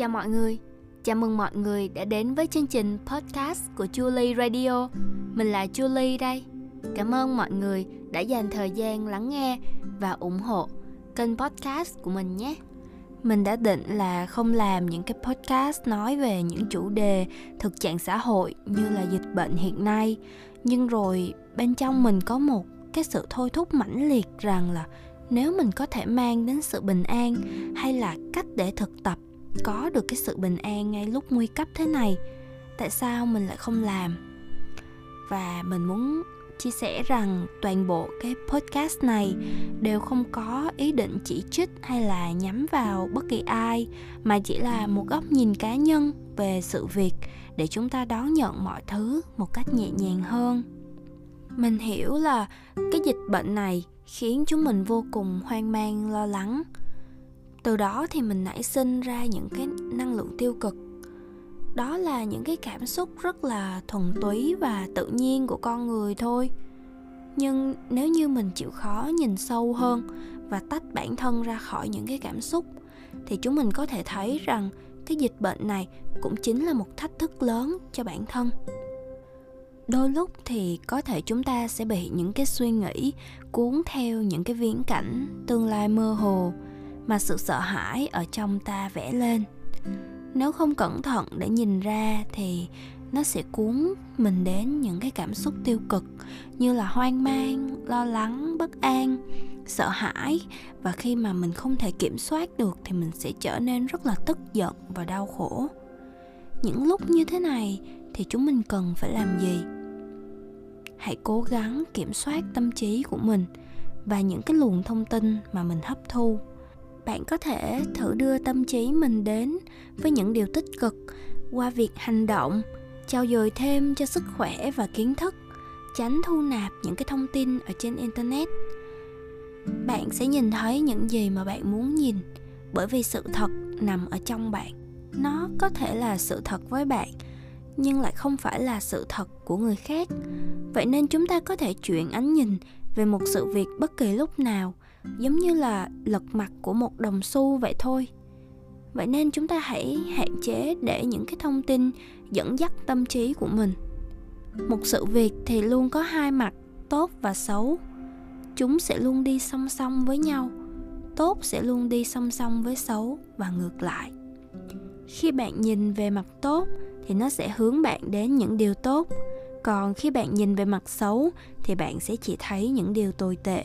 Chào mọi người, chào mừng mọi người đã đến với chương trình podcast của Julie Radio. Mình là Julie đây. Cảm ơn mọi người đã dành thời gian lắng nghe và ủng hộ kênh podcast của mình nhé. Mình đã định là không làm những cái podcast nói về những chủ đề thực trạng xã hội như là dịch bệnh hiện nay, nhưng rồi bên trong mình có một cái sự thôi thúc mãnh liệt rằng là nếu mình có thể mang đến sự bình an hay là cách để thực tập có được cái sự bình an ngay lúc nguy cấp thế này, tại sao mình lại không làm? Và mình muốn chia sẻ rằng toàn bộ cái podcast này đều không có ý định chỉ trích hay là nhắm vào bất kỳ ai, mà chỉ là một góc nhìn cá nhân về sự việc để chúng ta đón nhận mọi thứ một cách nhẹ nhàng hơn. Mình hiểu là cái dịch bệnh này khiến chúng mình vô cùng hoang mang, lo lắng từ đó thì mình nảy sinh ra những cái năng lượng tiêu cực. Đó là những cái cảm xúc rất là thuần túy và tự nhiên của con người thôi. Nhưng nếu như mình chịu khó nhìn sâu hơn và tách bản thân ra khỏi những cái cảm xúc, thì chúng mình có thể thấy rằng cái dịch bệnh này cũng chính là một thách thức lớn cho bản thân. Đôi lúc thì có thể chúng ta sẽ bị những cái suy nghĩ cuốn theo những cái viễn cảnh tương lai mơ hồ mà sự sợ hãi ở trong ta vẽ lên. Nếu không cẩn thận để nhìn ra thì nó sẽ cuốn mình đến những cái cảm xúc tiêu cực như là hoang mang, lo lắng, bất an, sợ hãi. Và khi mà mình không thể kiểm soát được thì mình sẽ trở nên rất là tức giận và đau khổ. Những lúc như thế này thì chúng mình cần phải làm gì? Hãy cố gắng kiểm soát tâm trí của mình và những cái luồng thông tin mà mình hấp thu bạn có thể thử đưa tâm trí mình đến với những điều tích cực qua việc hành động trao dồi thêm cho sức khỏe và kiến thức, tránh thu nạp những cái thông tin ở trên internet. Bạn sẽ nhìn thấy những gì mà bạn muốn nhìn bởi vì sự thật nằm ở trong bạn. Nó có thể là sự thật với bạn, nhưng lại không phải là sự thật của người khác. Vậy nên chúng ta có thể chuyển ánh nhìn về một sự việc bất kỳ lúc nào giống như là lật mặt của một đồng xu vậy thôi. Vậy nên chúng ta hãy hạn chế để những cái thông tin dẫn dắt tâm trí của mình. Một sự việc thì luôn có hai mặt, tốt và xấu. Chúng sẽ luôn đi song song với nhau, tốt sẽ luôn đi song song với xấu và ngược lại. Khi bạn nhìn về mặt tốt thì nó sẽ hướng bạn đến những điều tốt, còn khi bạn nhìn về mặt xấu thì bạn sẽ chỉ thấy những điều tồi tệ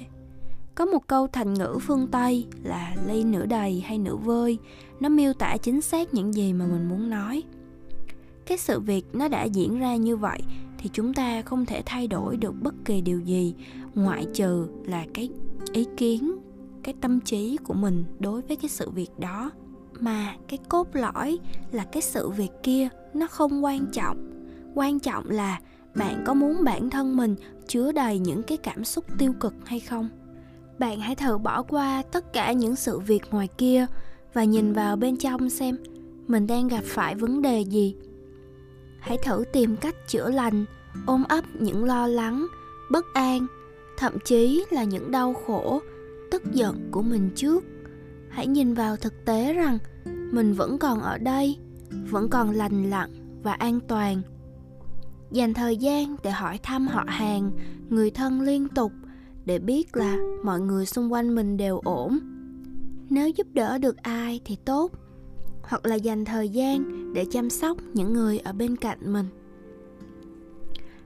có một câu thành ngữ phương tây là ly nửa đầy hay nửa vơi. Nó miêu tả chính xác những gì mà mình muốn nói. Cái sự việc nó đã diễn ra như vậy thì chúng ta không thể thay đổi được bất kỳ điều gì, ngoại trừ là cái ý kiến, cái tâm trí của mình đối với cái sự việc đó. Mà cái cốt lõi là cái sự việc kia nó không quan trọng. Quan trọng là bạn có muốn bản thân mình chứa đầy những cái cảm xúc tiêu cực hay không? Bạn hãy thử bỏ qua tất cả những sự việc ngoài kia và nhìn vào bên trong xem mình đang gặp phải vấn đề gì. Hãy thử tìm cách chữa lành, ôm ấp những lo lắng, bất an, thậm chí là những đau khổ, tức giận của mình trước. Hãy nhìn vào thực tế rằng mình vẫn còn ở đây, vẫn còn lành lặn và an toàn. Dành thời gian để hỏi thăm họ hàng, người thân liên tục để biết là mọi người xung quanh mình đều ổn. Nếu giúp đỡ được ai thì tốt, hoặc là dành thời gian để chăm sóc những người ở bên cạnh mình.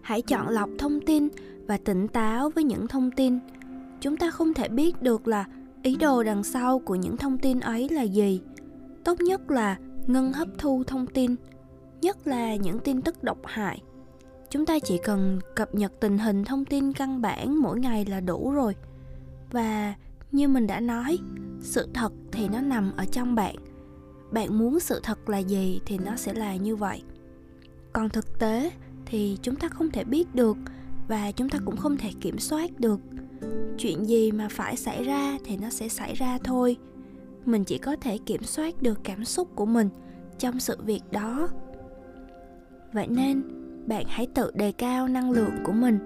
Hãy chọn lọc thông tin và tỉnh táo với những thông tin. Chúng ta không thể biết được là ý đồ đằng sau của những thông tin ấy là gì. Tốt nhất là ngưng hấp thu thông tin, nhất là những tin tức độc hại chúng ta chỉ cần cập nhật tình hình thông tin căn bản mỗi ngày là đủ rồi. Và như mình đã nói, sự thật thì nó nằm ở trong bạn. Bạn muốn sự thật là gì thì nó sẽ là như vậy. Còn thực tế thì chúng ta không thể biết được và chúng ta cũng không thể kiểm soát được. Chuyện gì mà phải xảy ra thì nó sẽ xảy ra thôi. Mình chỉ có thể kiểm soát được cảm xúc của mình trong sự việc đó. Vậy nên bạn hãy tự đề cao năng lượng của mình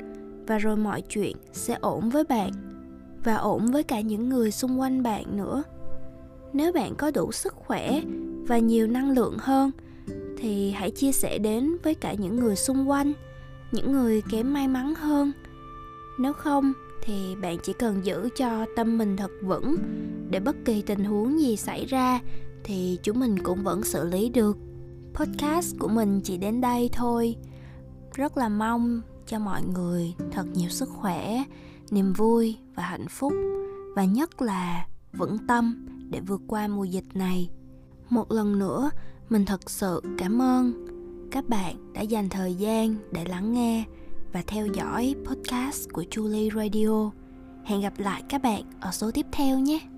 và rồi mọi chuyện sẽ ổn với bạn và ổn với cả những người xung quanh bạn nữa. Nếu bạn có đủ sức khỏe và nhiều năng lượng hơn, thì hãy chia sẻ đến với cả những người xung quanh, những người kém may mắn hơn. Nếu không, thì bạn chỉ cần giữ cho tâm mình thật vững. Để bất kỳ tình huống gì xảy ra, thì chúng mình cũng vẫn xử lý được. Podcast của mình chỉ đến đây thôi rất là mong cho mọi người thật nhiều sức khỏe, niềm vui và hạnh phúc, và nhất là vững tâm để vượt qua mùa dịch này một lần nữa, mình thật sự cảm ơn các bạn đã dành thời gian để lắng nghe và theo dõi podcast của Julie Radio. Hẹn gặp lại các bạn ở số tiếp theo nhé.